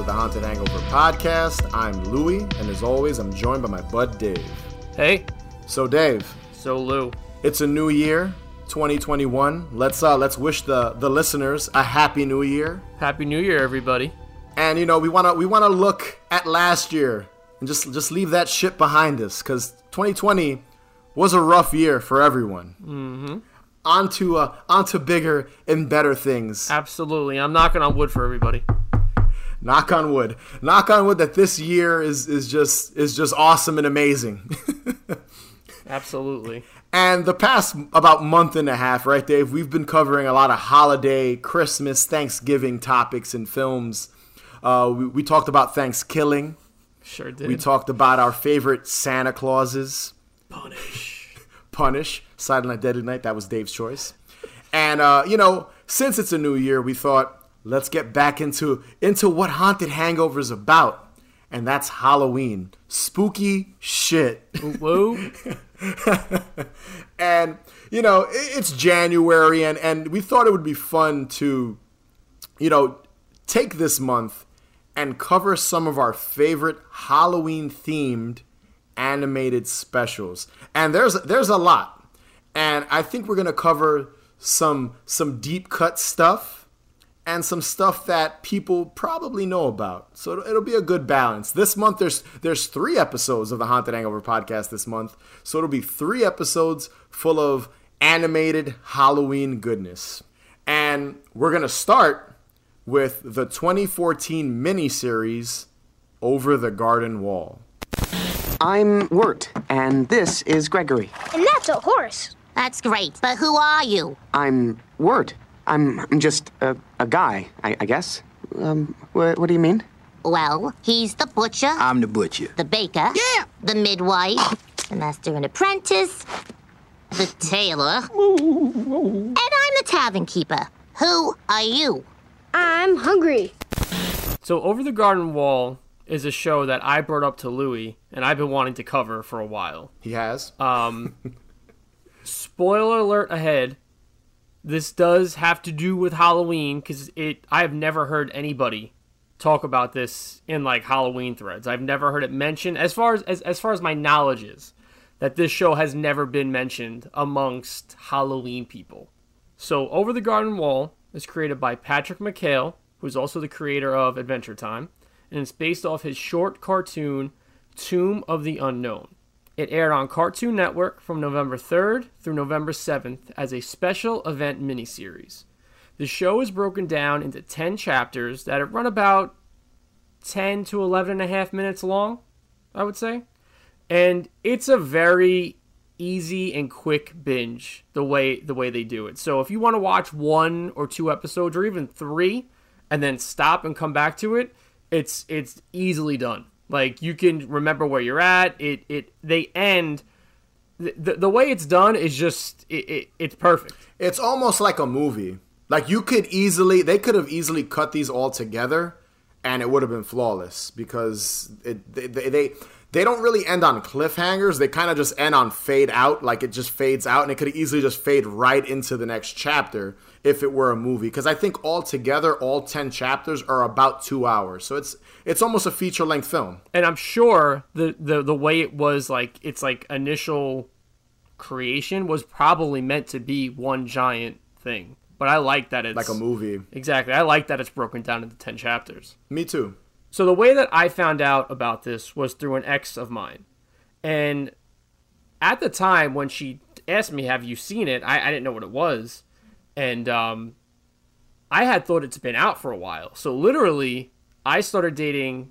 welcome to the Haunted Hangover podcast. I'm Louie, and as always, I'm joined by my bud Dave. Hey, So, Dave, so Lou. it's a new year, 2021. Let's uh, let's wish the the listeners a happy new year. Happy New Year, everybody. And you know, we wanna we wanna look at last year and just just leave that shit behind us, because 2020 was a rough year for everyone. Mm-hmm. On to uh, onto bigger and better things. Absolutely. I'm knocking on wood for everybody. Knock on wood. Knock on wood that this year is is just is just awesome and amazing. Absolutely. and the past about month and a half right dave we've been covering a lot of holiday christmas thanksgiving topics and films. Uh, we, we talked about thanksgiving. Sure did. we talked about our favorite santa clauses. Punish. punish. Silent night deadly night that was dave's choice. And uh, you know since it's a new year we thought let's get back into into what haunted hangover's about. And that's halloween. Spooky shit. Lou. and you know it's january and and we thought it would be fun to you know take this month and cover some of our favorite halloween themed animated specials. And there's there's a lot. And i think we're going to cover some some deep cut stuff and some stuff that people probably know about. So it'll, it'll be a good balance. This month there's there's 3 episodes of the Haunted Hangover podcast this month. So it'll be 3 episodes full of animated Halloween goodness. And we're going to start with the 2014 miniseries Over the Garden Wall. I'm Wirt, and this is Gregory. And that's a horse. That's great, but who are you? I'm Wirt. I'm, I'm just a, a guy, I, I guess. Um, what, what do you mean? Well, he's the butcher, I'm the butcher. the baker, Yeah. the midwife, the master and apprentice, the tailor, and I'm the tavern keeper. Who are you? I'm hungry. So, Over the Garden Wall is a show that I brought up to Louie, and I've been wanting to cover for a while. He has Um, Spoiler alert ahead. This does have to do with Halloween because it. I have never heard anybody talk about this in like Halloween threads. I've never heard it mentioned. As far as as, as far as my knowledge is, that this show has never been mentioned amongst Halloween people. So, Over the Garden Wall is created by Patrick McHale, who's also the creator of Adventure Time, and it's based off his short cartoon Tomb of the Unknown. It aired on Cartoon Network from November 3rd through November 7th as a special event miniseries. The show is broken down into 10 chapters that run about 10 to 11 and a half minutes long, I would say. And it's a very easy and quick binge the way the way they do it. So if you want to watch one or two episodes or even 3 and then stop and come back to it, it's it's easily done. Like you can remember where you're at. It it they end the, the, way it's done is just it, it it's perfect. It's almost like a movie. Like you could easily, they could have easily cut these all together, and it would have been flawless because it they they they, don't really end on cliffhangers. They kind of just end on fade out, like it just fades out, and it could easily just fade right into the next chapter if it were a movie. Because I think altogether, all ten chapters are about two hours, so it's it's almost a feature length film. and I'm sure the, the the way it was like its like initial creation was probably meant to be one giant thing. But I like that it's Like a movie. Exactly. I like that it's broken down into 10 chapters. Me too. So the way that I found out about this was through an ex of mine. And at the time when she asked me, "Have you seen it?" I, I didn't know what it was. And um I had thought it's been out for a while. So literally, I started dating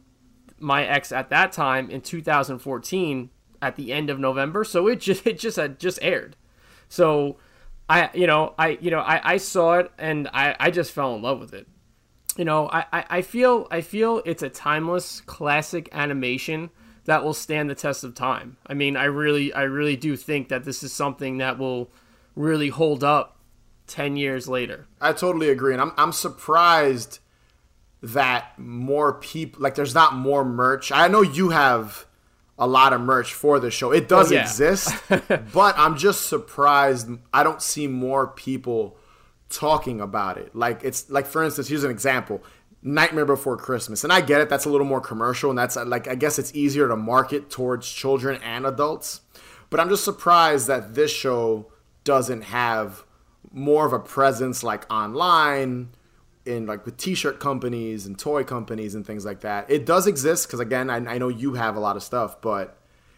my ex at that time in 2014 at the end of November. So it just it just had just aired. So I you know I you know I, I saw it and I, I just fell in love with it. You know I, I, I feel I feel it's a timeless classic animation that will stand the test of time. I mean I really I really do think that this is something that will really hold up 10 years later. I totally agree, and I'm I'm surprised that more people like there's not more merch. I know you have a lot of merch for the show. It does Oh, yeah. exist, but I'm just surprised I don't see more people talking about it. Like it's like for instance, here's an example. Nightmare Before Christmas. And I get it, that's a little more commercial, and that's like, I guess it's easier to market towards children and adults. But I'm just surprised that this show doesn't have more of a presence like online in like with t-shirt companies and toy companies and things like that. It does exist because again I, I, know you have a lot of stuff but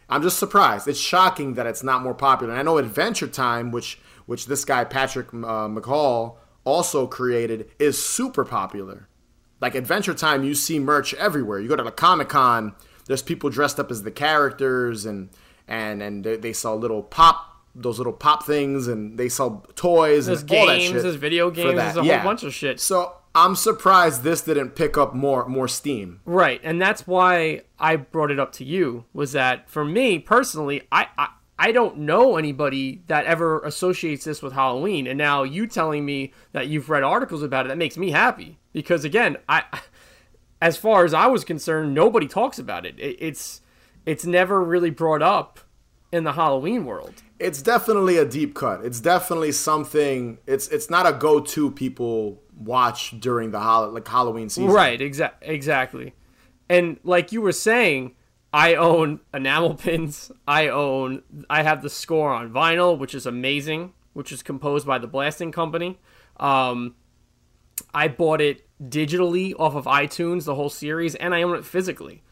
i'm just surprised. It's shocking that it's not more popular. And i know adventure time which which this guy patrick uh, mccall also created is super popular. Like adventure time you see merch everywhere. You go to the comic-con there's people dressed up as the characters and and and they sell little pop those little pop things and they sell toys there's and games, all that shit. There's video games, there's a yeah. whole bunch of shit. So I'm surprised this didn't pick up more more steam. Right, and that's why I brought it up to you. Was that for me personally? I, I I don't know anybody that ever associates this with Halloween, and now you telling me that you've read articles about it that makes me happy because again, I as far as I was concerned, nobody talks about it. it it's it's never really brought up in the Halloween world. It's definitely a deep cut. It's definitely something. It's it's not a go to people watch during the hol- like Halloween season. Right, exa- exactly. And like you were saying, I own enamel pins. I own I have the score on vinyl, which is amazing, which is composed by the Blasting Company. Um, I bought it digitally off of iTunes, the whole series, and I own it physically.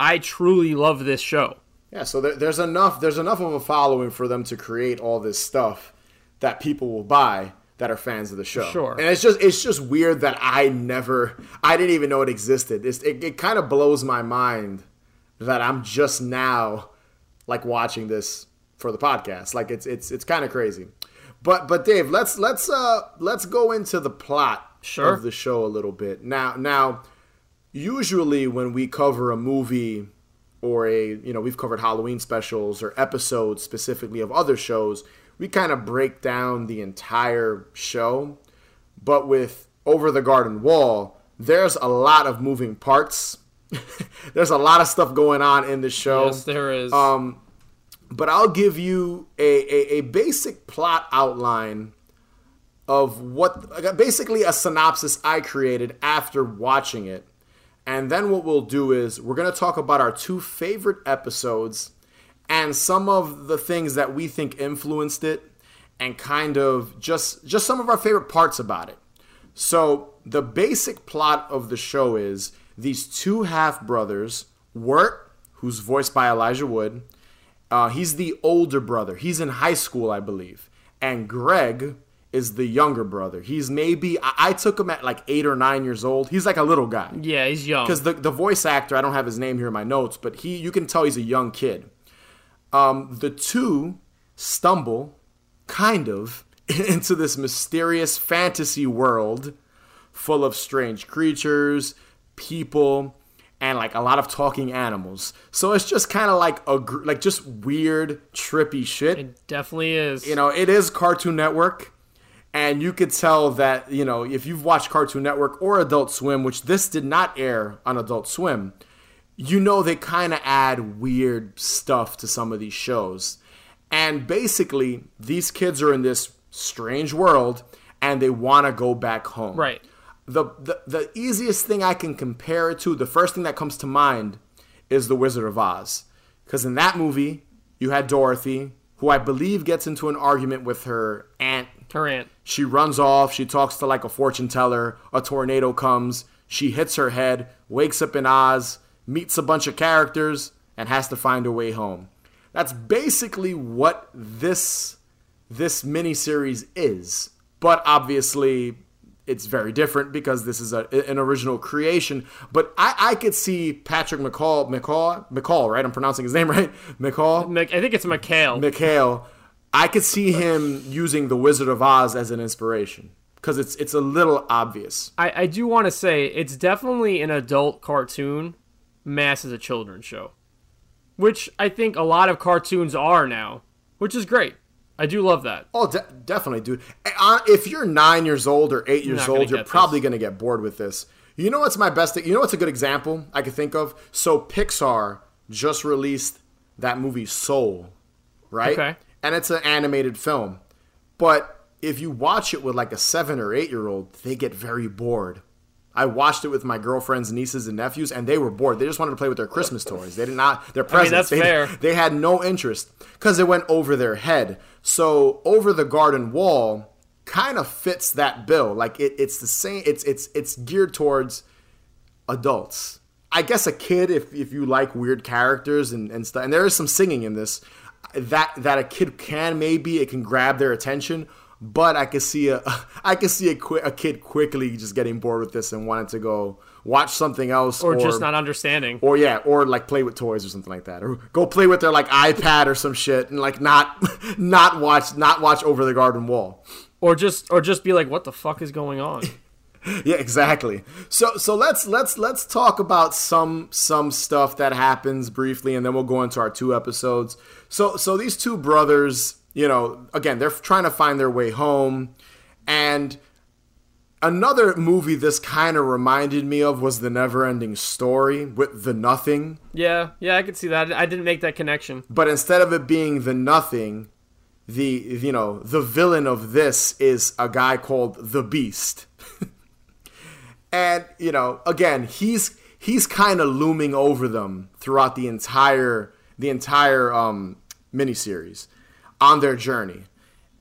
I truly love this show. Yeah, so there, there's enough there's enough of a following for them to create all this stuff that people will buy that are fans of the show. Sure. And it's just it's just weird that I never I didn't even know it existed. It's, it it kind of blows my mind that I'm just now like watching this for the podcast. Like it's it's it's kind of crazy. But but Dave, let's let's uh let's go into the plot sure. of the show a little bit. Now now usually when we cover a movie or a you know we've covered Halloween specials or episodes specifically of other shows, we kind of break down the entire show. But with Over the Garden Wall, there's a lot of moving parts. there's a lot of stuff going on in the show. Yes, there is. Um, but I'll give you a, a, a basic plot outline of what basically a synopsis I created after watching it. And then what we'll do is we're going to talk about our two favorite episodes and some of the things that we think influenced it and kind of just just some of our favorite parts about it. So, the basic plot of the show is these two half brothers, Wirt, who's voiced by Elijah Wood, uh, he's the older brother. He's in high school, I believe. And Greg is the younger brother. He's maybe I, I took him at like eight or nine years old. He's like a little guy. Yeah, he's young. Because the, the voice actor, I don't have his name here in my notes, but he you can tell he's a young kid. Um, the two stumble, kind of, into this mysterious fantasy world full of strange creatures, people, and like a lot of talking animals. So it's just kind of like a like just weird, trippy shit. It definitely is. You know, it is Cartoon Network. And you could tell that, you know, if you've watched Cartoon Network or Adult Swim, which this did not air on Adult Swim, you know they kind of add weird stuff to some of these shows. And basically, these kids are in this strange world and they want to go back home. Right. The, the the easiest thing I can compare it to, the first thing that comes to mind is The Wizard of Oz. Cuz in that movie, you had Dorothy, who I believe gets into an argument with her aunt. Her aunt. She runs off, she talks to like a fortune teller, a tornado comes, she hits her head, wakes up in Oz, meets a bunch of characters and has to find a way home. That's basically what this this miniseries is. But obviously, it's very different because this is a, an original creation. But I, I could see Patrick McCall, McCall, McCall, right? I'm pronouncing his name right. McCall. Mc, I think it's McHale. McHale. I could see him using The Wizard of Oz as an inspiration because it's it's a little obvious. I, I do want to say it's definitely an adult cartoon, mass as a children's show, which I think a lot of cartoons are now, which is great. I do love that. Oh, de- definitely, dude. Uh, If you're nine years old or eight years old, you're probably going to get bored with this. You know what's my best? You know what's a good example I could think of? So Pixar just released that movie Soul, right? Okay. And it's an animated film, but if you watch it with like a seven or eight year old, they get very bored. I watched it with my girlfriend's nieces and nephews, and they were bored. They just wanted to play with their Christmas toys. They did not their presents. that's they, fair. They had no interest because it went over their head. So over the garden wall kind of fits that bill. Like it, it's the same. It's it's it's geared towards adults. I guess a kid, if if you like weird characters and, and stuff, and there is some singing in this, that that a kid can maybe it can grab their attention. But I could see a I could see a, a kid quickly just getting bored with this and wanting to go watch something else or, just not understanding. or yeah, or like play with toys or something like that, or go play with their like iPad or some shit, and like not not watch not watch Over the Garden Wall. or just or just be like, what the fuck is going on? Yeah, exactly. So so let's let's let's talk about some some stuff that happens briefly, and then we'll go into our two episodes. So so these two brothers, you know, again, they're trying to find their way home, and another movie this kind of reminded me of was the Never-Ending Story with the Nothing. yeah, yeah, I could see that. I didn't make that connection. but instead of it being the nothing the you know the villain of this is a guy called the beast and you know again he's he's kind of looming over them throughout the entire the entire um miniseries on their journey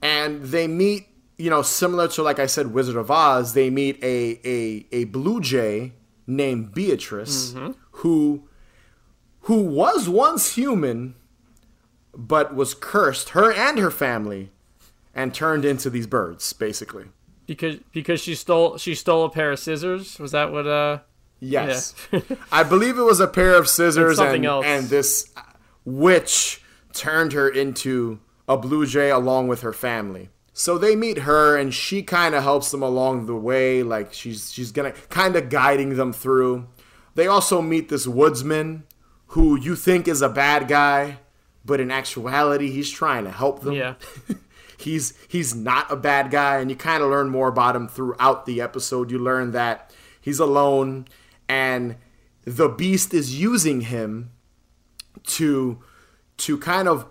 and they meet you know similar to like i said wizard of oz they meet a a, a blue jay named beatrice who who was once human but was cursed, her and her family, and turned into these birds, basically. Because because she stole she stole a pair of scissors. Was that what uh Yes. I believe it was a pair of scissors and, else. and this witch turned her into a blue jay along with her family. So they meet her and she kind of helps them along the way like she's she's going to kind of guiding them through. They also meet this woodsman who you think is a bad guy, but in actuality he's trying to help them. Yeah. he's he's not a bad guy and you kind of learn more about him throughout the episode you learn that he's alone and the beast is using him to to kind of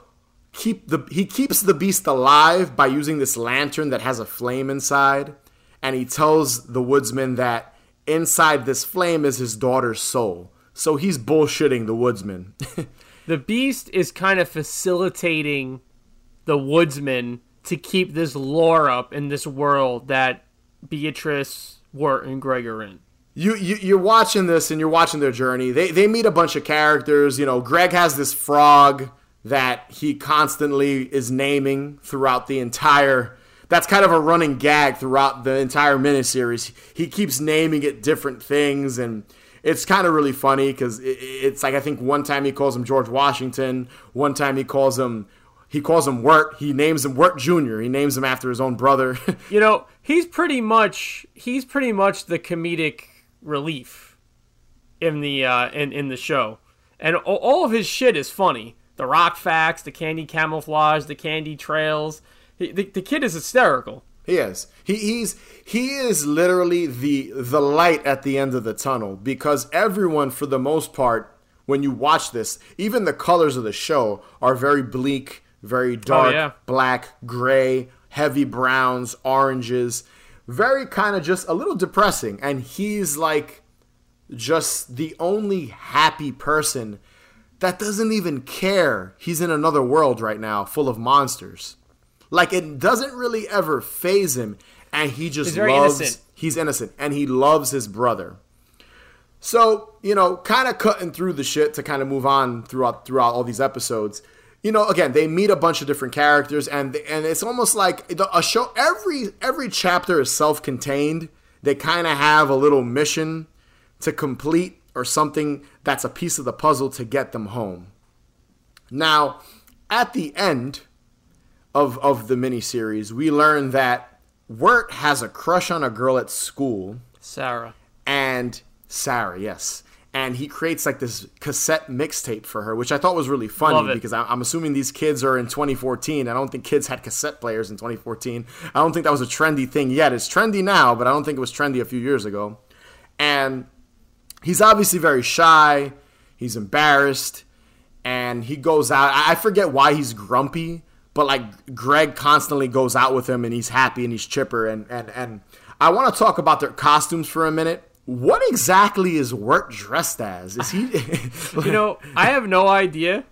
keep the he keeps the beast alive by using this lantern that has a flame inside and he tells the woodsman that inside this flame is his daughter's soul so he's bullshitting the woodsman the beast is kind of facilitating the woodsman to keep this lore up in this world that Beatrice, Wirt, and Greg are in. you, you you're watching this and you're watching their journey. They they meet a bunch of characters. You know, Greg has this frog that he constantly is naming throughout the entire. That's kind of a running gag throughout the entire miniseries. He keeps naming it different things, and it's kind of really funny because it's like I think one time he calls him George Washington, one time he calls him he calls him Wirt. He names him Wirt Jr. He names him after his own brother. You know, he's pretty much he's pretty much the comedic relief in the uh, in in the show, and all of his shit is funny. The rock facts, the candy camouflage, the candy trails. He, the, the kid is hysterical. He is. He he's he is literally the the light at the end of the tunnel because everyone for the most part when you watch this, even the colors of the show are very bleak, very oh, dark, yeah. black, gray, heavy browns, oranges, very kind of just a little depressing and he's like just the only happy person that doesn't even care he's in another world right now full of monsters. Like it doesn't really ever phase him, and he just He's loves. innocent. He's innocent, and he loves his brother. So you know, kind of cutting through the shit to kind of move on throughout throughout all these episodes. You know, again, they meet a bunch of different characters, and and it's almost like a show. Every every chapter is self-contained. They kind of have a little mission to complete or something that's a piece of the puzzle to get them home. Now, at the end of of the miniseries, we learn that Wirt has a crush on a girl at school, Sarah. and Sarah, yes. And he creates like this cassette mixtape for her, which I thought was really funny because I'm assuming these kids are in 2014. I don't think kids had cassette players in 2014. I don't think that was a trendy thing yet. It's trendy now, but I don't think it was trendy a few years ago. And he's obviously very shy. He's embarrassed, and he goes out. I forget why he's grumpy, but like Greg constantly goes out with him, and he's happy and he's chipper. And and and I want to talk about their costumes for a minute what exactly is Wirt dressed as? Is he? You know, I have no idea.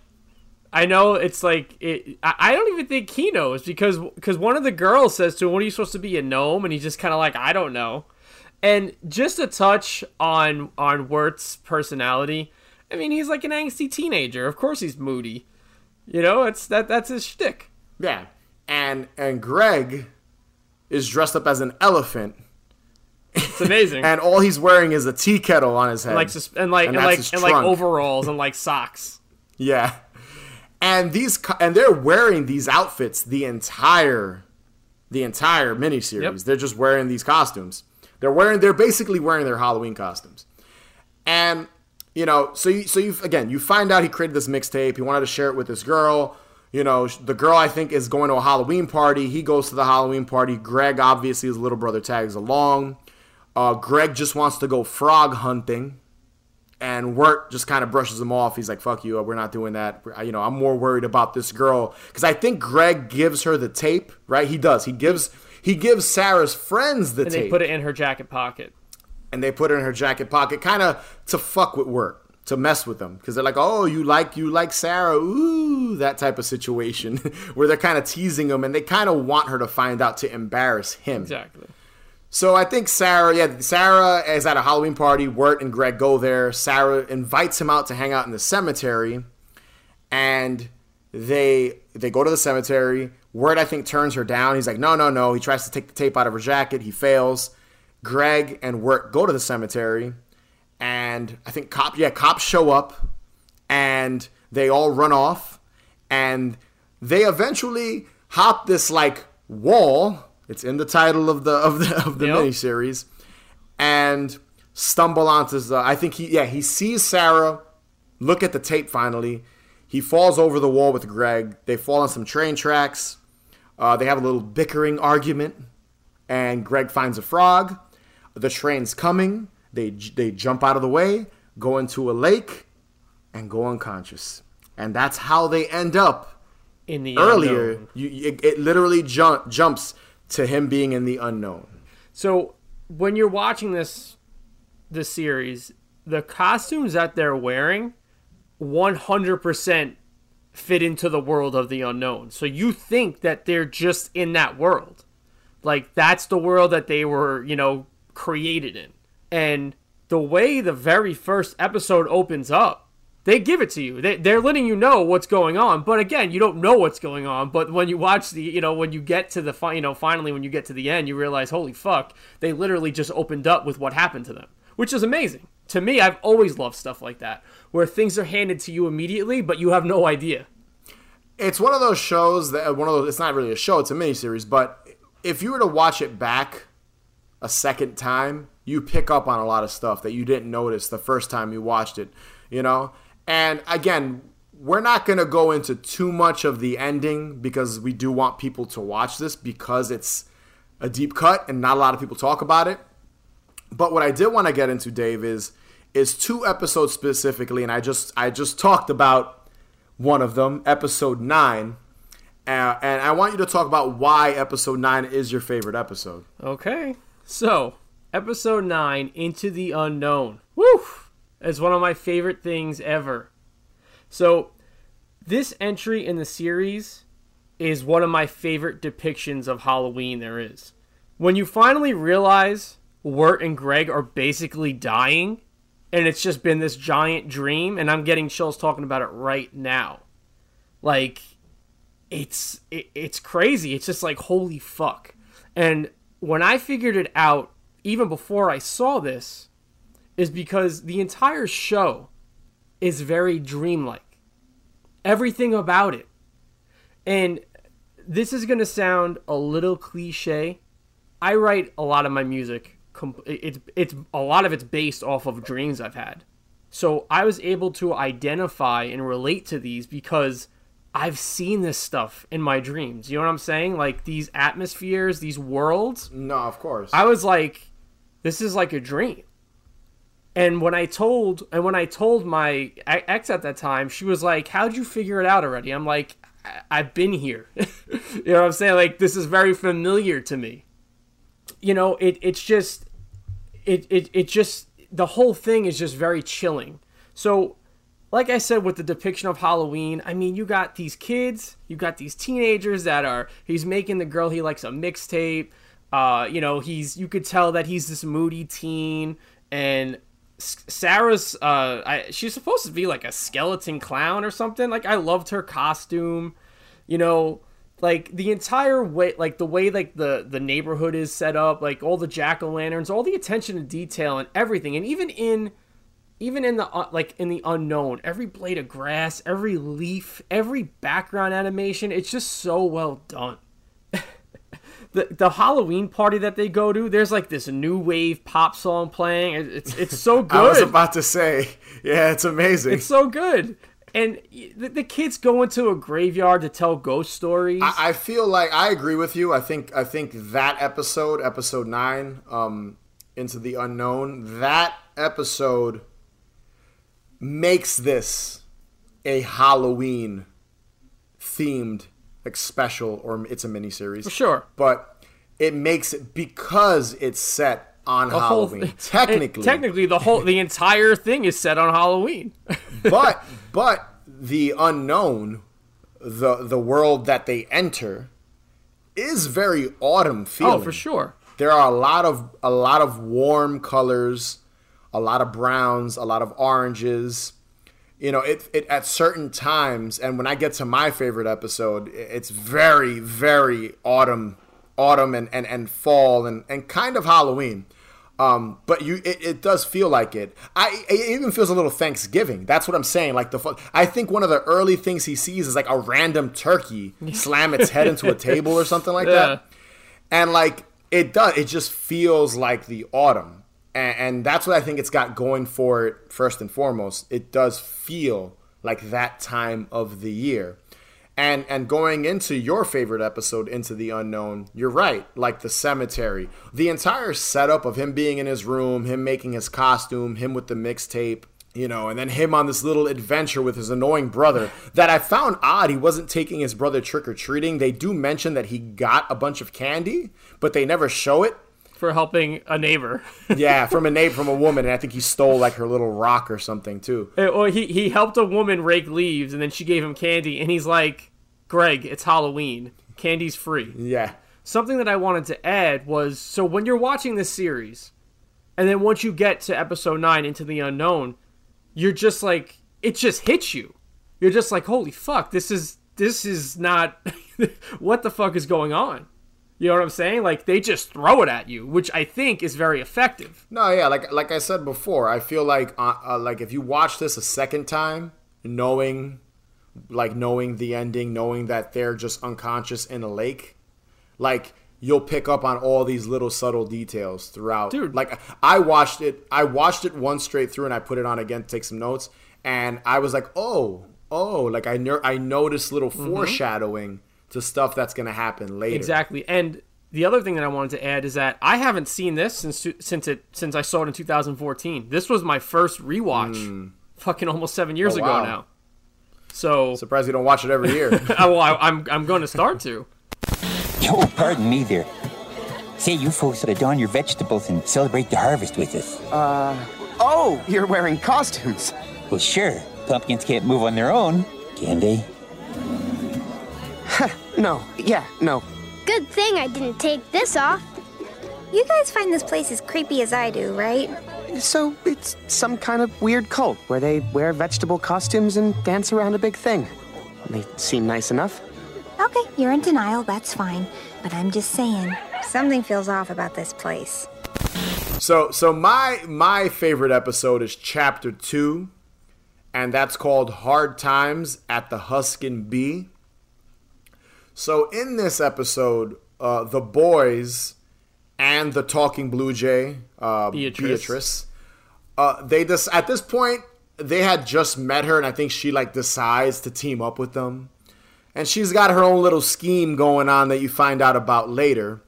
I know it's like it. I I don't even think he knows because because one of the girls says to him, "What are you supposed to be a gnome?" And he's just kind of like, "I don't know." And just a touch on on Wirt's personality. I mean, he's like an angsty teenager. Of course, he's moody. You know, it's that that's his shtick. yeah, and and Greg is dressed up as an elephant, It's amazing. and all he's wearing is a tea kettle on his head. like and like and, that's like and like overalls and like socks. Yeah. And these and they're wearing these outfits the entire the entire miniseries. Yep. They're just wearing these costumes. They're wearing they're basically wearing their Halloween costumes. And you know, so you so you again, you find out he created this mixtape. He wanted to share it with this girl. You know, the girl I think is going to a Halloween party. He goes to the Halloween party. Greg obviously his little brother tags along. Uh, Greg just wants to go frog hunting and Wirt just kind of brushes him off. He's like, "Fuck you, we're not doing that." You know, I'm more worried about this girl because I think Greg gives her the tape, right? He does. He gives he gives Sarah's friends the tea. And tape, they put it in her jacket pocket. and they put it in her jacket pocket, kind of to fuck with Wirt, to mess with them, because they're like, "Oh, you like you like Sarah, ooh," that type of situation where they're kind of teasing him, and they kind of want her to find out to embarrass him. Exactly. So I think Sarah, yeah, Sarah is at a Halloween party. Wirt and Greg go there. Sarah invites him out to hang out in the cemetery, and they they go to the cemetery. Wirt, I think, turns her down. He's like, no, no, no. He tries to take the tape out of her jacket. He fails. Greg and Wirt go to the cemetery, and I think cop, yeah, cops show up, and they all run off, and they eventually hop this like wall. It's in the title of the of the of the Yep. miniseries, and stumble onto the. I think he yeah he sees Sarah, look at the tape finally. He falls over the wall with Greg. They fall on some train tracks. Uh, they have a little bickering argument, and Greg finds a frog. The train's coming. They they jump out of the way, go into a lake, and go unconscious. And that's how they end up In the earlier. You, it, it literally jump, jumps to him being in the unknown. So when you're watching this this series, the costumes that they're wearing 100% fit into the world of the unknown. So you think that they're just in that world. Like that's the world that they were, you know, created in. And the way the very first episode opens up, they give it to you. They, they're letting you know what's going on. But again, you don't know what's going on. But when you watch the, you know, when you get to the, fi- you know, finally when you get to the end, you realize, holy fuck, they literally just opened up with what happened to them, which is amazing. To me, I've always loved stuff like that, where things are handed to you immediately, but you have no idea. It's one of those shows that one of those. It's not really a show; it's a miniseries. But if you were to watch it back a second time, you pick up on a lot of stuff that you didn't notice the first time you watched it. You know, and again, we're not going to go into too much of the ending because we do want people to watch this because it's a deep cut and not a lot of people talk about it. But what I did want to get into, Dave, is is two episodes specifically, and I just I just talked about one of them, episode nine, uh, and I want you to talk about why episode nine is your favorite episode. Okay. So, episode 9, Into the Unknown. Woo! Is one of my favorite things ever. So, this entry in the series is one of my favorite depictions of Halloween there is. When you finally realize Wirt and Greg are basically dying, and it's just been this giant dream, and I'm getting chills talking about it right now. Like, it's it, it's crazy. It's just like holy fuck. And when I figured it out, even before I saw this, is because the entire show is very dreamlike. Everything about it. And this is going to sound a little cliche. I write a lot of my music. It's it's a lot of it's based off of dreams I've had. So I was able to identify and relate to these because I've seen this stuff in my dreams. You know what I'm saying? Like these atmospheres, these worlds. No, of course. I was like, this is like a dream. And when I told and when I told my ex at that time, she was like, "How'd you figure it out already?" I'm like, I- "I've been here." you know what I'm saying? Like this is very familiar to me. You know, it it's just it, it it just the whole thing is just very chilling. So like I said with the depiction of Halloween, I mean you got these kids, you got these teenagers that are he's making the girl he likes a mixtape. Uh, you know, he's you could tell that he's this moody teen and Sarah's uh I, she's supposed to be like a skeleton clown or something. Like I loved her costume. You know, like the entire way like the way like the the neighborhood is set up, like all the jack-o'-lanterns, all the attention to detail and everything. And even in even in the uh, like in the unknown, every blade of grass, every leaf, every background animation, it's just so well done the the Halloween party that they go to, there's like this new wave pop song playing. It's it's so good. I was about to say, yeah, it's amazing. It's so good. And the, the kids go into a graveyard to tell ghost stories. I, I, feel like I agree with you. I think I think that episode, episode nine, um, into the unknown, that episode makes this a Halloween themed like special or it's a mini series. Sure. But it makes it because it's set on the Halloween. Whole, technically. technically the whole the entire thing is set on Halloween. but but the unknown, the the world that they enter is very autumn feeling. Oh, for sure. There are a lot of a lot of warm colors, a lot of browns, a lot of oranges you know it, it at certain times and when i get to my favorite episode it's very very autumn autumn and, and, and fall and, and kind of halloween um, but you it, it does feel like it i it even feels a little thanksgiving that's what i'm saying like the i think one of the early things he sees is like a random turkey slam its head into a table or something like yeah. that and like it does it just feels like the autumn and, and that's what I think it's got going for it first and foremost. It does feel like that time of the year. And and going into your favorite episode, Into the Unknown, you're right. Like the cemetery, the entire setup of him being in his room, him making his costume, him with the mixtape, you know, and then him on this little adventure with his annoying brother that I found odd. He wasn't taking his brother trick or treating. They do mention that he got a bunch of candy, but they never show it for helping a neighbor. yeah, from a neighbor, from a woman, and I think he stole like her little rock or something too. Uh, well, he he helped a woman rake leaves, and then she gave him candy, and he's like, "Greg, it's Halloween. Candy's free." Yeah. Something that I wanted to add was so when you're watching this series, and then once you get to episode nine, into the unknown, you're just like it just hits you. You're just like, "Holy fuck! This is this is not what the fuck is going on." You know what I'm saying? Like they just throw it at you, which I think is very effective. No, yeah, like like I said before, I feel like uh, uh, like if you watch this a second time, knowing like knowing the ending, knowing that they're just unconscious in a lake, like you'll pick up on all these little subtle details throughout. Dude, like I watched it, I watched it once straight through, and I put it on again to take some notes, and I was like, oh, oh, like I ner- I noticed little mm-hmm. foreshadowing to stuff that's going to happen later. Exactly. And the other thing that I wanted to add is that I haven't seen this since since it since I saw it in 2014. This was my first rewatch, mm. fucking almost seven years oh, ago wow. now. So surprised you don't watch it every year. well, I, I'm I'm going to start to. Yo, pardon me there. Say, you folks ought to don your vegetables and celebrate the harvest with us. Uh, oh, you're wearing costumes. Well, sure. Pumpkins can't move on their own, can they? no, yeah, no. Good thing I didn't take this off. You guys find this place as creepy as I do, right? So it's some kind of weird cult where they wear vegetable costumes and dance around a big thing. They seem nice enough. Okay, you're in denial, that's fine. But I'm just saying, something feels off about this place. So so my my favorite episode is chapter two, and that's called Hard Times at the Huskin Bee. So in this episode, uh, the boys and the talking blue jay, uh, Beatrice, Beatrice uh, they just at this point they had just met her, and I think she like decides to team up with them, and she's got her own little scheme going on that you find out about later.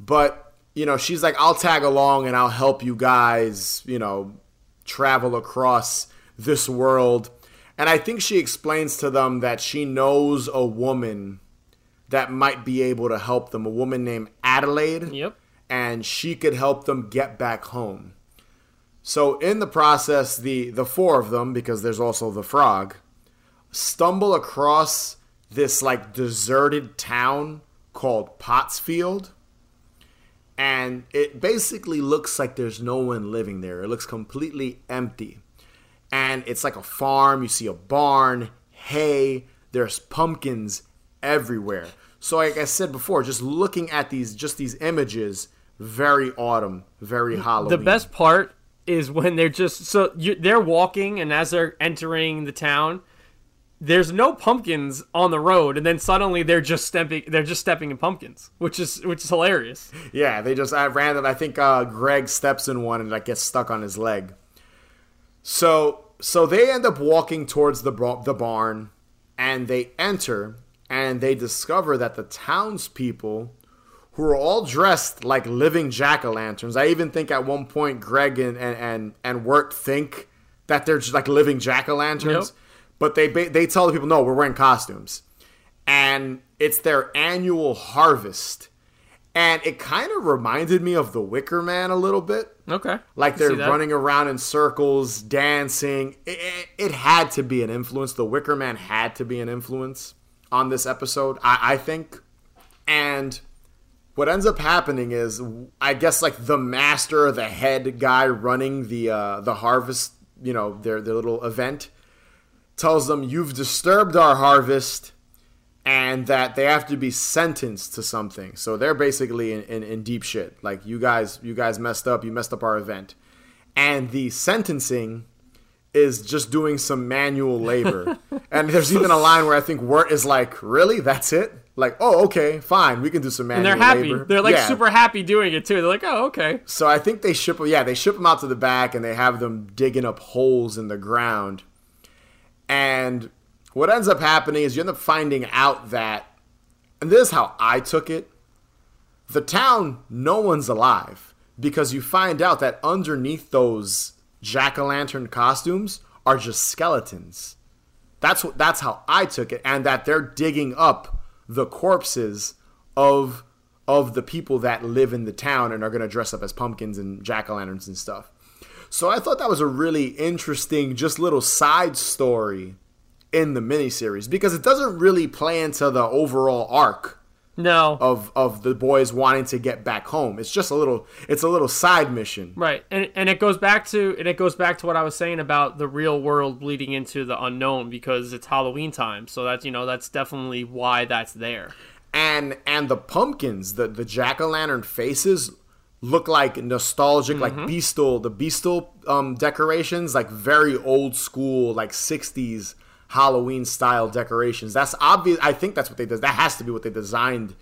But you know, she's like, "I'll tag along and I'll help you guys," you know, travel across this world. And I think she explains to them that she knows a woman that might be able to help them. A woman named Adelaide. Yep. And she could help them get back home. So in the process, the the four of them, because there's also the frog, stumble across this like deserted town called Pottsfield. And it basically looks like there's no one living there. It looks completely empty. And it's like a farm. You see a barn, hay, there's pumpkins everywhere. So like I said before, just looking at these just these images, very autumn, very Halloween. The best part is when they're just so you, they're walking and as they're entering the town, there's no pumpkins on the road, and then suddenly they're just stepping they're just stepping in pumpkins, which is which is hilarious. Yeah, they just at random. I think uh, Greg steps in one and like gets stuck on his leg. So so they end up walking towards the the barn, and they enter and they discover that the townspeople, who are all dressed like living jack o' lanterns. I even think at one point Greg and and and, and Wirt think that they're just like living jack o' lanterns, Yep. but they they tell the people no, we're wearing costumes, and it's their annual harvest. And it kind of reminded me of the Wicker Man a little bit. Okay, Like they're running around in circles, dancing. It, it, it had to be an influence. The Wicker Man had to be an influence on this episode, I, I think. And what ends up happening is, I guess, like the master, the head guy running the uh, the harvest, you know, their their little event, tells them, "You've disturbed our harvest." and that they have to be sentenced to something. So they're basically in, in, in deep shit. Like you guys, you guys messed up. You messed up our event, and the sentencing is just doing some manual labor. and there's even a line where I think Wirt is like, "Really? That's it?" Like, "Oh, okay, fine. We can do some and manual they're happy. labor." They're like Yeah. super happy doing it too. They're like, oh okay. So I think they ship yeah, they ship them out to the back and they have them digging up holes in the ground. And what ends up happening is you end up finding out that and this is how I took it. The town, no one's alive because you find out that underneath those jack-o'-lantern costumes are just skeletons. That's what that's how I took it and that they're digging up the corpses of of the people that live in the town and are going to dress up as pumpkins and jack-o'-lanterns and stuff. So I thought that was a really interesting just little side story in the miniseries because it doesn't really play into the overall arc No, of of the boys wanting to get back home. It's just a little it's a little side mission. Right, and and it goes back to and it goes back to what I was saying about the real world bleeding into the unknown because it's Halloween time. So that's you know that's definitely why that's there. and and the pumpkins, the the jack o' lantern faces look like nostalgic, like Beistle, the Beistle um, decorations, like very old school, like '60s Halloween style decorations. That's obvious. I think that's what they did. That has to be what they designed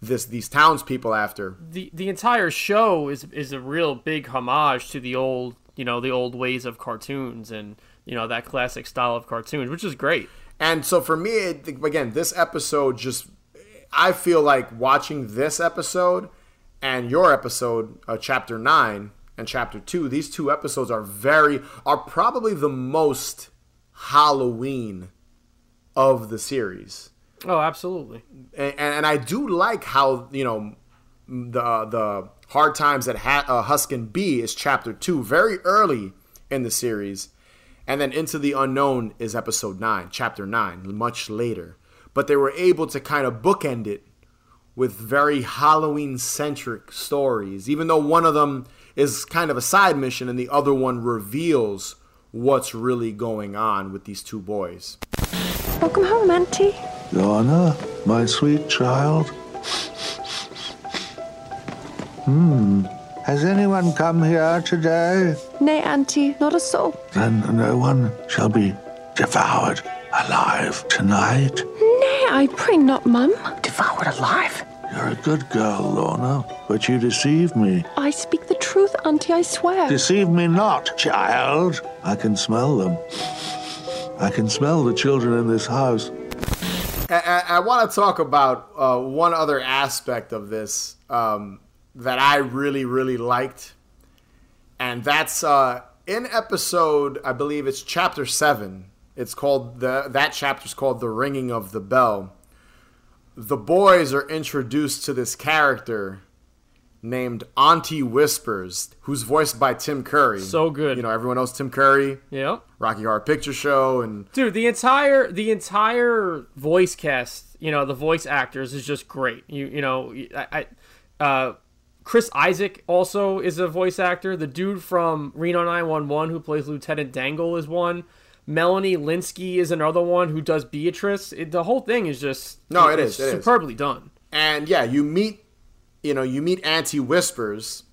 this these townspeople after. the The entire show is is a real big homage to the old you know the old ways of cartoons and you know that classic style of cartoons, which is great. And so for me, it, again, this episode just, I feel like watching this episode and your episode, uh, chapter nine and chapter two, these two episodes are very, are probably the most Halloween of the series. Oh, absolutely. And, and I do like how, you know, the, the hard times at ha- uh, Huskin Bee is chapter two, very early in the series. And then Into the Unknown is episode 9, chapter 9, much later. But they were able to kind of bookend it with very Halloween centric stories, even though one of them is kind of a side mission and the other one reveals what's really going on with these two boys. Welcome home, Auntie. Lorna, my sweet child. Hmm. Has anyone come here today? Nay, Auntie, not a soul. Then no one shall be devoured alive tonight. Nay, I pray not, Mum. Devoured alive? You're a good girl, Lorna, but you deceive me. I speak the truth, Auntie, I swear. Deceive me not, child. I can smell them. I can smell the children in this house. I, I, I want to talk about uh, one other aspect of this um, that I really, really liked. And that's uh, in episode, I believe it's chapter seven. It's called the that chapter's called "The Ringing of the Bell." The boys are introduced to this character, named Auntie Whispers, who's voiced by Tim Curry. So good. You know, everyone knows Tim Curry, Yeah. Rocky Horror Picture Show, and Dude, the entire the entire voice cast, you know, the voice actors is just great. You you know, I, I uh Chris Isaak also is a voice actor. The dude from Reno 911 who plays Lieutenant Dangle is one. Melanie Lynskey is another one who does Beatrice. It, the whole thing is just No, it is, superbly done. and yeah, you meet, you know, you meet Auntie Whispers,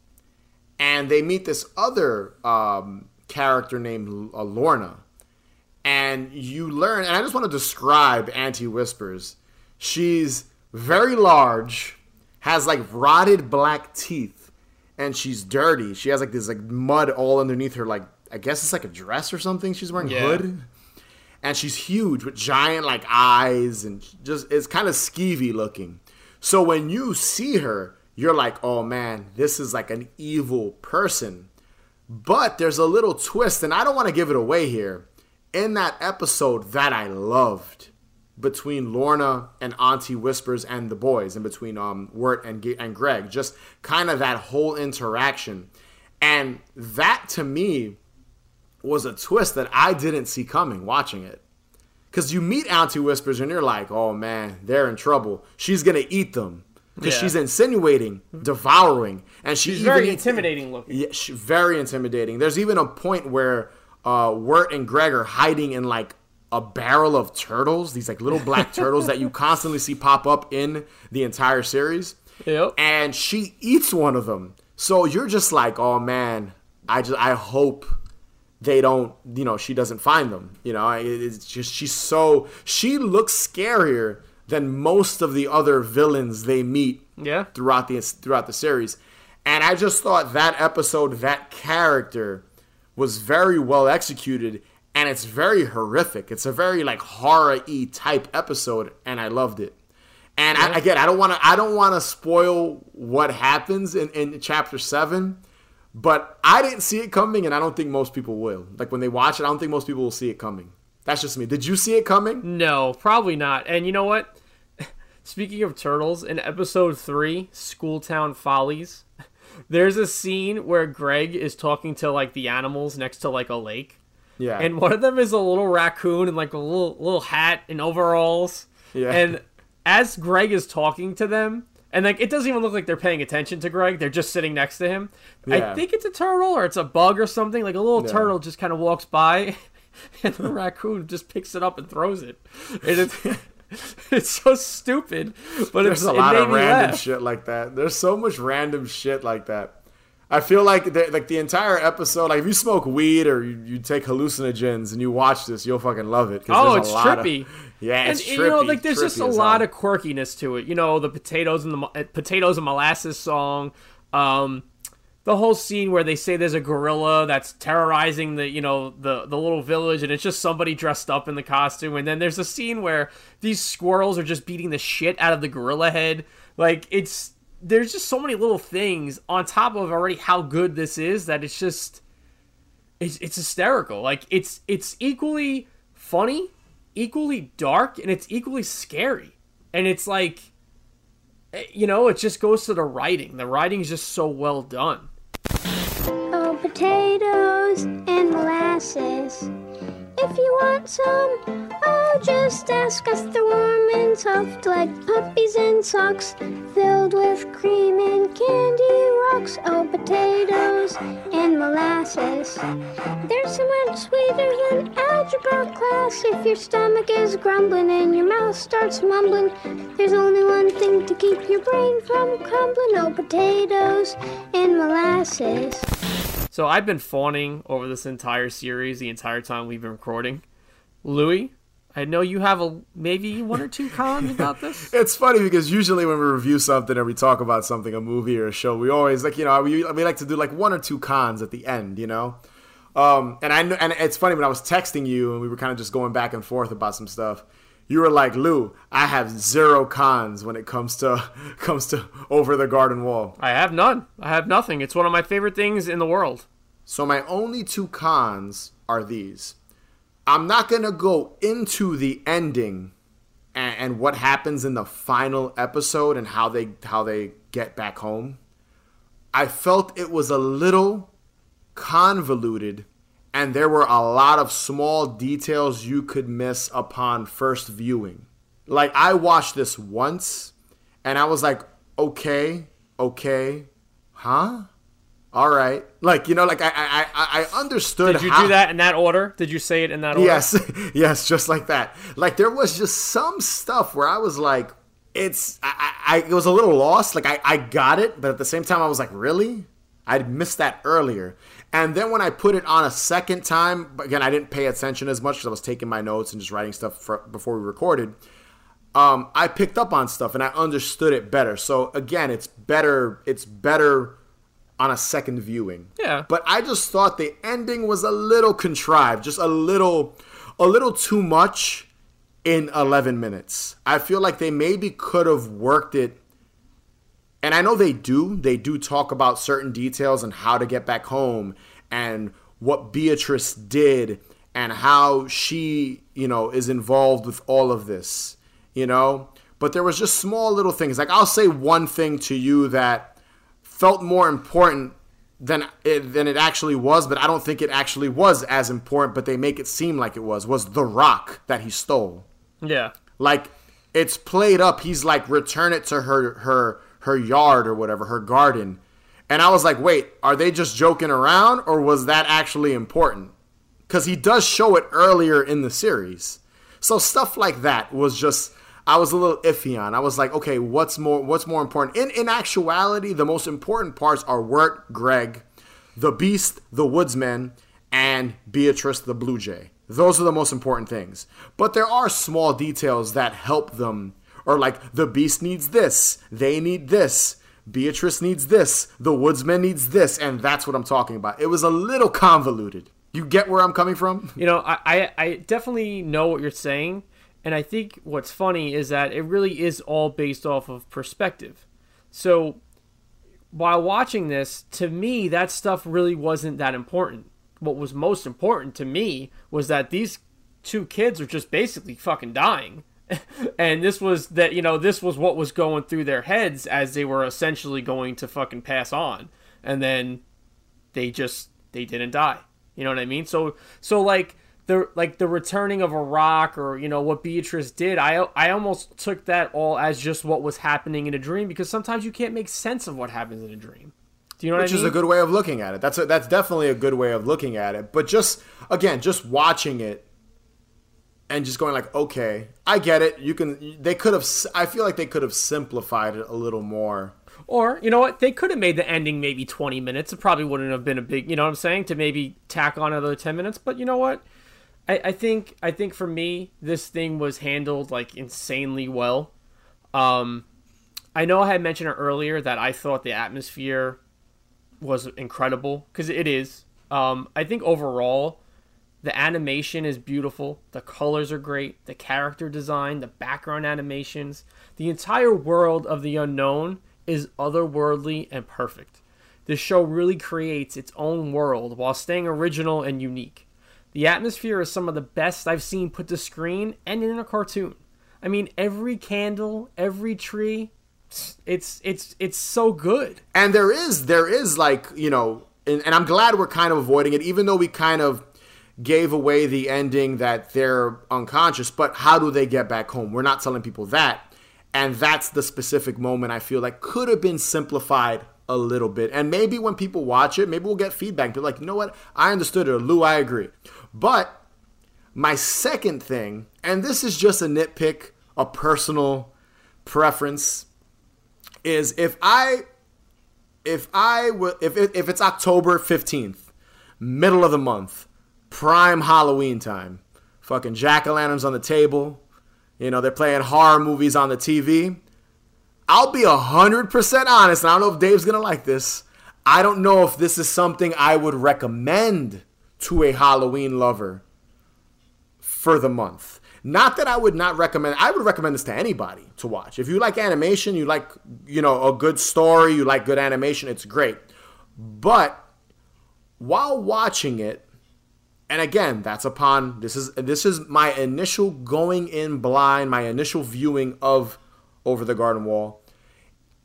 and they meet this other um, character named uh, Lorna, and you learn. And I just want to describe Auntie Whispers. She's very large, has like rotted black teeth, and she's dirty. She has like this like mud all underneath her. Like I guess it's like a dress or something. She's wearing Yeah. hood and she's huge with giant like eyes and just it's kind of skeevy looking. So when you see her, you're like, "Oh man, this is like an evil person." But there's a little twist and I don't want to give it away here. In that episode that I loved between Lorna and Auntie Whispers and the boys and between um Wirt and Ge- and Greg, just kind of that whole interaction. And that to me was a twist that I didn't see coming watching it. Because you meet Auntie Whispers and you're like, oh man, they're in trouble. She's going to eat them. Because Yeah. she's insinuating, devouring. And she She's very intimidating looking. Yeah, she, very intimidating. There's even a point where uh, Wirt and Greg are hiding in like a barrel of turtles, these like little black turtles that you constantly see pop up in the entire series. Yep. And she eats one of them. So you're just like, oh man, I just I hope they don't, you know, she doesn't find them. You know, it's just she's so she looks scarier than most of the other villains they meet Yeah. throughout the throughout the series. And I just thought that episode, that character, was very well executed, and it's very horrific. It's a very like horror e type episode, and I loved it. And I, again, I don't want to I don't want to spoil what happens in, in chapter seven, but I didn't see it coming, and I don't think most people will. Like when they watch it, I don't think most people will see it coming. That's just me. Did you see it coming? No, probably not. And you know what? Speaking of turtles, in episode three, Schooltown Follies, there's a scene where Greg is talking to like the animals next to like a lake. Yeah. And one of them is a little raccoon in like a little little hat and overalls. Yeah. And as Greg is talking to them, and like it doesn't even look like they're paying attention to Greg, they're just sitting next to him. I think it's a turtle or it's a bug or something. Like a little Yeah. turtle just kind of walks by and the raccoon just picks it up and throws it. And it's it's so stupid, but There's it's, a lot of random laugh. shit like that. There's so much random shit like that. I feel like the, like the entire episode, like if you smoke weed or you, you take hallucinogens and you watch this, you'll fucking love it. Oh, it's a lot of- trippy. Yeah, and, trippy. you know, like there's just a lot of quirkiness to it. You know, the potatoes and the uh, potatoes and molasses song. Um, the whole scene where they say there's a gorilla that's terrorizing the you know the the little village and it's just somebody dressed up in the costume and then there's a scene where these squirrels are just beating the shit out of the gorilla head like it's there's just so many little things on top of already how good this is that it's just it's it's hysterical. Like it's it's equally funny, equally dark, and it's equally scary. And it's like eh, you know, it just goes to the writing. The writing is just so well done. Oh, potatoes and molasses. If you want some, oh, just ask us. They're warm and soft like puppies in socks, filled with cream and candy rocks. Oh, potatoes and molasses. They're so much sweeter than algebra class. If your stomach is grumbling and your mouth starts mumbling, there's only one thing to keep your brain from crumbling. Oh, potatoes and molasses. So I've been fawning over this entire series the entire time we've been recording. Louis, I know you have a maybe one or two cons about this. It's funny because usually when we review something or we talk about something, a movie or a show, we always like you know we, we like to do like one or two cons at the end, you know. Um, and I kn- and it's funny when I was texting you and we were kind of just going back and forth about some stuff. You were like, "Lou, I have zero cons when it comes to comes to over the garden wall." I have none. I have nothing. It's one of my favorite things in the world. So my only two cons are these. I'm not gonna go into the ending and, and what happens in the final episode and how they how they get back home. I felt it was a little convoluted and there were a lot of small details you could miss upon first viewing. Like I watched this once and I was like, okay, okay, huh? All right. Like, you know, like I I, I understood Did you how- do that in that order? Did you say it in that order? Yes, yes, just like that. Like there was just some stuff where I was like, it's I, I, I it was a little lost. Like I, I got it, but at the same time I was like, really? I'd missed that earlier. And then when I put it on a second time, again I didn't pay attention as much because I was taking my notes and just writing stuff for, before we recorded. Um, I picked up on stuff and I understood it better. So again, it's better. It's better on a second viewing. Yeah. But I just thought the ending was a little contrived, just a little a little too much in 11 minutes. I feel like they maybe could have worked it and I know they do. They do talk about certain details and how to get back home and what Beatrice did and how she, you know, is involved with all of this, you know? But there was just small little things. Like I'll say one thing to you that felt more important than it, than it actually was, but I don't think it actually was as important, but they make it seem like it was. Was the rock that he stole. Yeah. Like it's played up. He's like return it to her her her yard or whatever, her garden. And I was like, "Wait, are they just joking around or was that actually important?" Cuz he does show it earlier in the series. So stuff like that was just I was a little iffy on. I was like, "Okay, what's more what's more important?" In in actuality, the most important parts are Wirt, Greg, the Beast, the Woodsman, and Beatrice the Blue Jay. Those are the most important things. But there are small details that help them, or like the Beast needs this, they need this, Beatrice needs this, the Woodsman needs this, and that's what I'm talking about. It was a little convoluted. You get where I'm coming from? You know, I, I, I definitely know what you're saying. And I think what's funny is that it really is all based off of perspective. So while watching this, to me, that stuff really wasn't that important. What was most important to me was that these two kids are just basically fucking dying. and this was that, you know, this was what was going through their heads as they were essentially going to fucking pass on. And then they just, they didn't die. You know what I mean? So, so like, the like the returning of a rock or you know what Beatrice did I I almost took that all as just what was happening in a dream because sometimes you can't make sense of what happens in a dream. Do you know Which what I mean? is a good way of looking at it. That's a, that's definitely a good way of looking at it. But just again, just watching it and just going like, okay, I get it. You can. They could have. I feel like they could have simplified it a little more. Or, you know what, they could have made the ending maybe 20 minutes. It probably wouldn't have been a big, you know what I'm saying, to maybe tack on another 10 minutes. But you know what? I, I think I think for me, this thing was handled like insanely well. Um, I know I had mentioned earlier that I thought the atmosphere was incredible because it is. Um, I think overall, the animation is beautiful. The colors are great. The character design, the background animations, the entire world of the unknown is otherworldly and perfect. This show really creates its own world while staying original and unique. The atmosphere is some of the best I've seen put to screen and in a cartoon. I mean, every candle, every tree, it's it's it's so good. And there is there is like you know, and, and I'm glad we're kind of avoiding it, even though we kind of gave away the ending that they're unconscious. But how do they get back home? We're not telling people that, and that's the specific moment I feel like could have been simplified a little bit. And maybe when people watch it, maybe we'll get feedback. Be like, you know what? I understood it. Or Lou, I agree. But my second thing, and this is just a nitpick, a personal preference, is if I if I would if if it's October 15th, middle of the month, prime Halloween time, fucking jack-o'-lanterns on the table, you know, they're playing horror movies on the TV. I'll be 100% honest, and I don't know if Dave's going to like this. I don't know if this is something I would recommend to a Halloween lover for the month. Not that I would not recommend. I would recommend this to anybody to watch. If you like animation, you like you know a good story, you like good animation, it's great. But while watching it, and again, that's upon this is this is my initial going in blind, my initial viewing of Over the Garden Wall.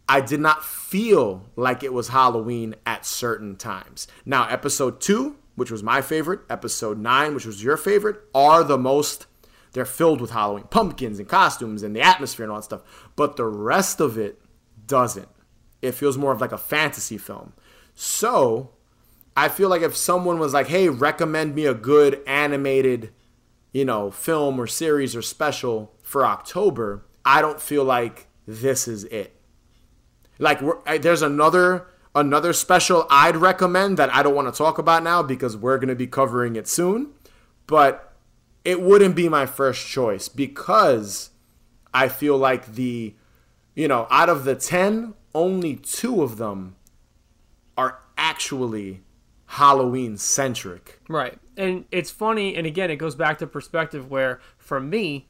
I did not feel like it was Halloween at certain times. Now, episode two, which was my favorite, episode nine, which was your favorite, are the most. They're filled with Halloween pumpkins and costumes and the atmosphere and all that stuff. But the rest of it doesn't. It feels more of like a fantasy film. So I feel like if someone was like, hey, recommend me a good animated, you know, film or series or special for October, I don't feel like this is it. Like there's another another special I'd recommend that I don't want to talk about now because we're going to be covering it soon, but it wouldn't be my first choice because I feel like the you know, out of the 10, only 2 of them are actually Halloween centric. Right. And it's funny and again it goes back to perspective where for me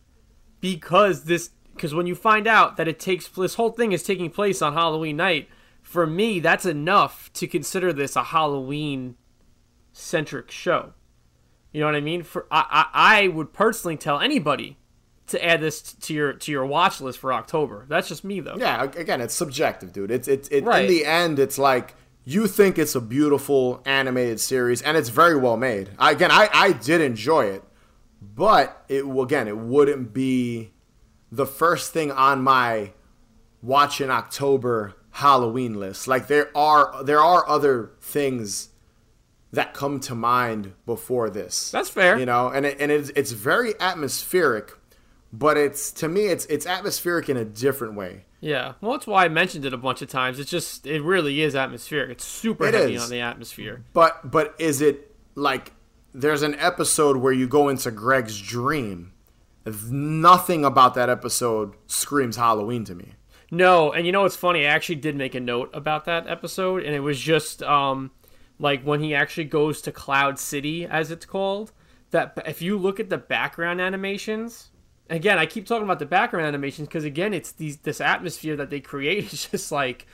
because this because when you find out that it takes this whole thing is taking place on Halloween night, for me that's enough to consider this a Halloween centric show. You know what I mean? For I, I I would personally tell anybody to add this to your to your watch list for October. That's just me though. Yeah, again, it's subjective, dude. It's it's it, Right. in the end, it's like you think it's a beautiful animated series, and it's very well made. I, again, I I did enjoy it, but it again, it wouldn't be the first thing on my watch in October Halloween list. Like there are there are other things that come to mind before this. That's fair. You know, and it, and it's it's very atmospheric, but it's to me it's it's atmospheric in a different way. Yeah. Well, that's why I mentioned it a bunch of times. It's just it really is atmospheric. It's super It heavy is. on the atmosphere. But but is it like there's an episode where you go into Greg's dream? Nothing about that episode screams Halloween to me. No, and you know what's funny? I actually did make a note about that episode, and it was just um, like when he actually goes to Cloud City, as it's called. That if you look at the background animations, again, I keep talking about the background animations because again, it's these this atmosphere that they create is just like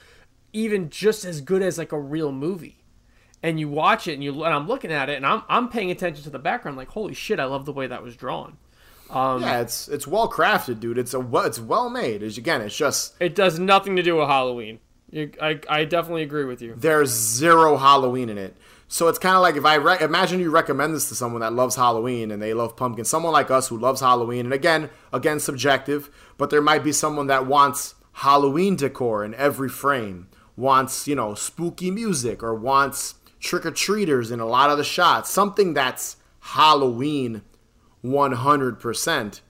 even just as good as like a real movie. And you watch it, and you and I'm looking at it, and I'm I'm paying attention to the background, like holy shit, I love the way that was drawn. Um, yeah, it's it's well crafted, dude. It's a well, it's well made. It's, again, it's just It does nothing to do with Halloween. You, I, I definitely agree with you. there's zero Halloween in it. So it's kind of like if I re- imagine you recommend this to someone that loves Halloween and they love pumpkin, someone like us who loves Halloween, and again, again subjective, but there might be someone that wants Halloween decor in every frame, wants you know spooky music, or wants trick or treaters in a lot of the shots, something that's Halloween 100%.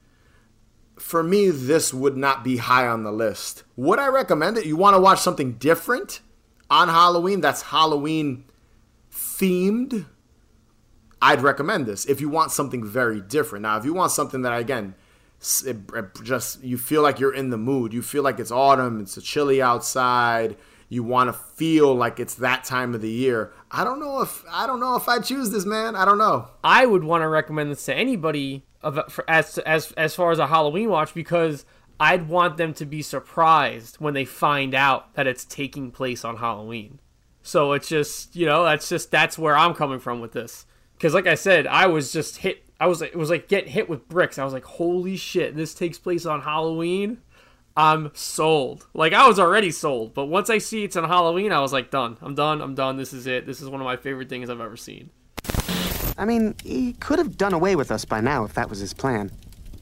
For me, this would not be high on the list. Would I recommend it? You want to watch something different on Halloween that's Halloween themed? I'd recommend this if you want something very different. Now, if you want something that, again, it, it just you feel like you're in the mood, you feel like it's autumn, it's chilly outside, you want to feel like it's that time of the year. I don't know if I don't know if I choose this, man. I don't know. I would want to recommend this to anybody of for, as as as far as a Halloween watch because I'd want them to be surprised when they find out that it's taking place on Halloween. So it's just you know that's just that's where I'm coming from with this because like I said I was just hit I was it was like getting hit with bricks I was like holy shit this takes place on Halloween I'm sold like I was already sold but once I see it's on Halloween I was like done I'm done I'm done this is it this is one of my favorite things I've ever seen I mean, he could have done away with us by now if that was his plan.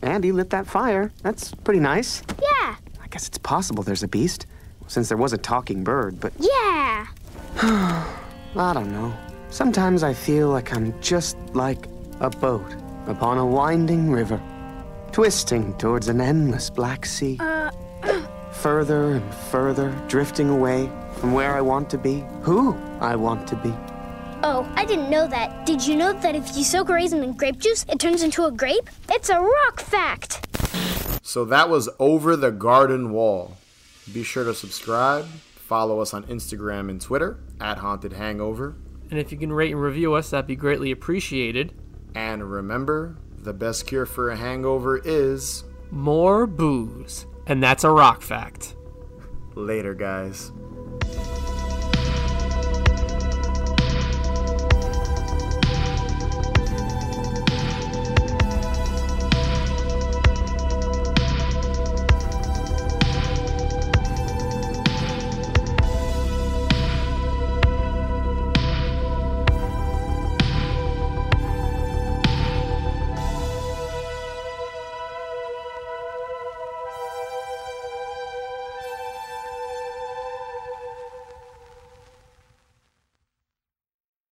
And he lit that fire. That's pretty nice. Yeah, I guess it's possible there's a beast, since there was a talking bird, but yeah. I don't know. Sometimes I feel like I'm just like a boat upon a winding river, twisting towards an endless black sea. Oh. Further and further, drifting away from where I want to be, who I want to be. Oh, I didn't know that. Did you know that if you soak a raisin in grape juice, it turns into a grape? It's a rock fact. So that was Over the Garden Wall. Be sure to subscribe. Follow us on Instagram and Twitter at Haunted Hangover. and if you can rate and review us that'd be greatly appreciated And remember, the best cure for a hangover is more booze and that's a rock fact later, guys.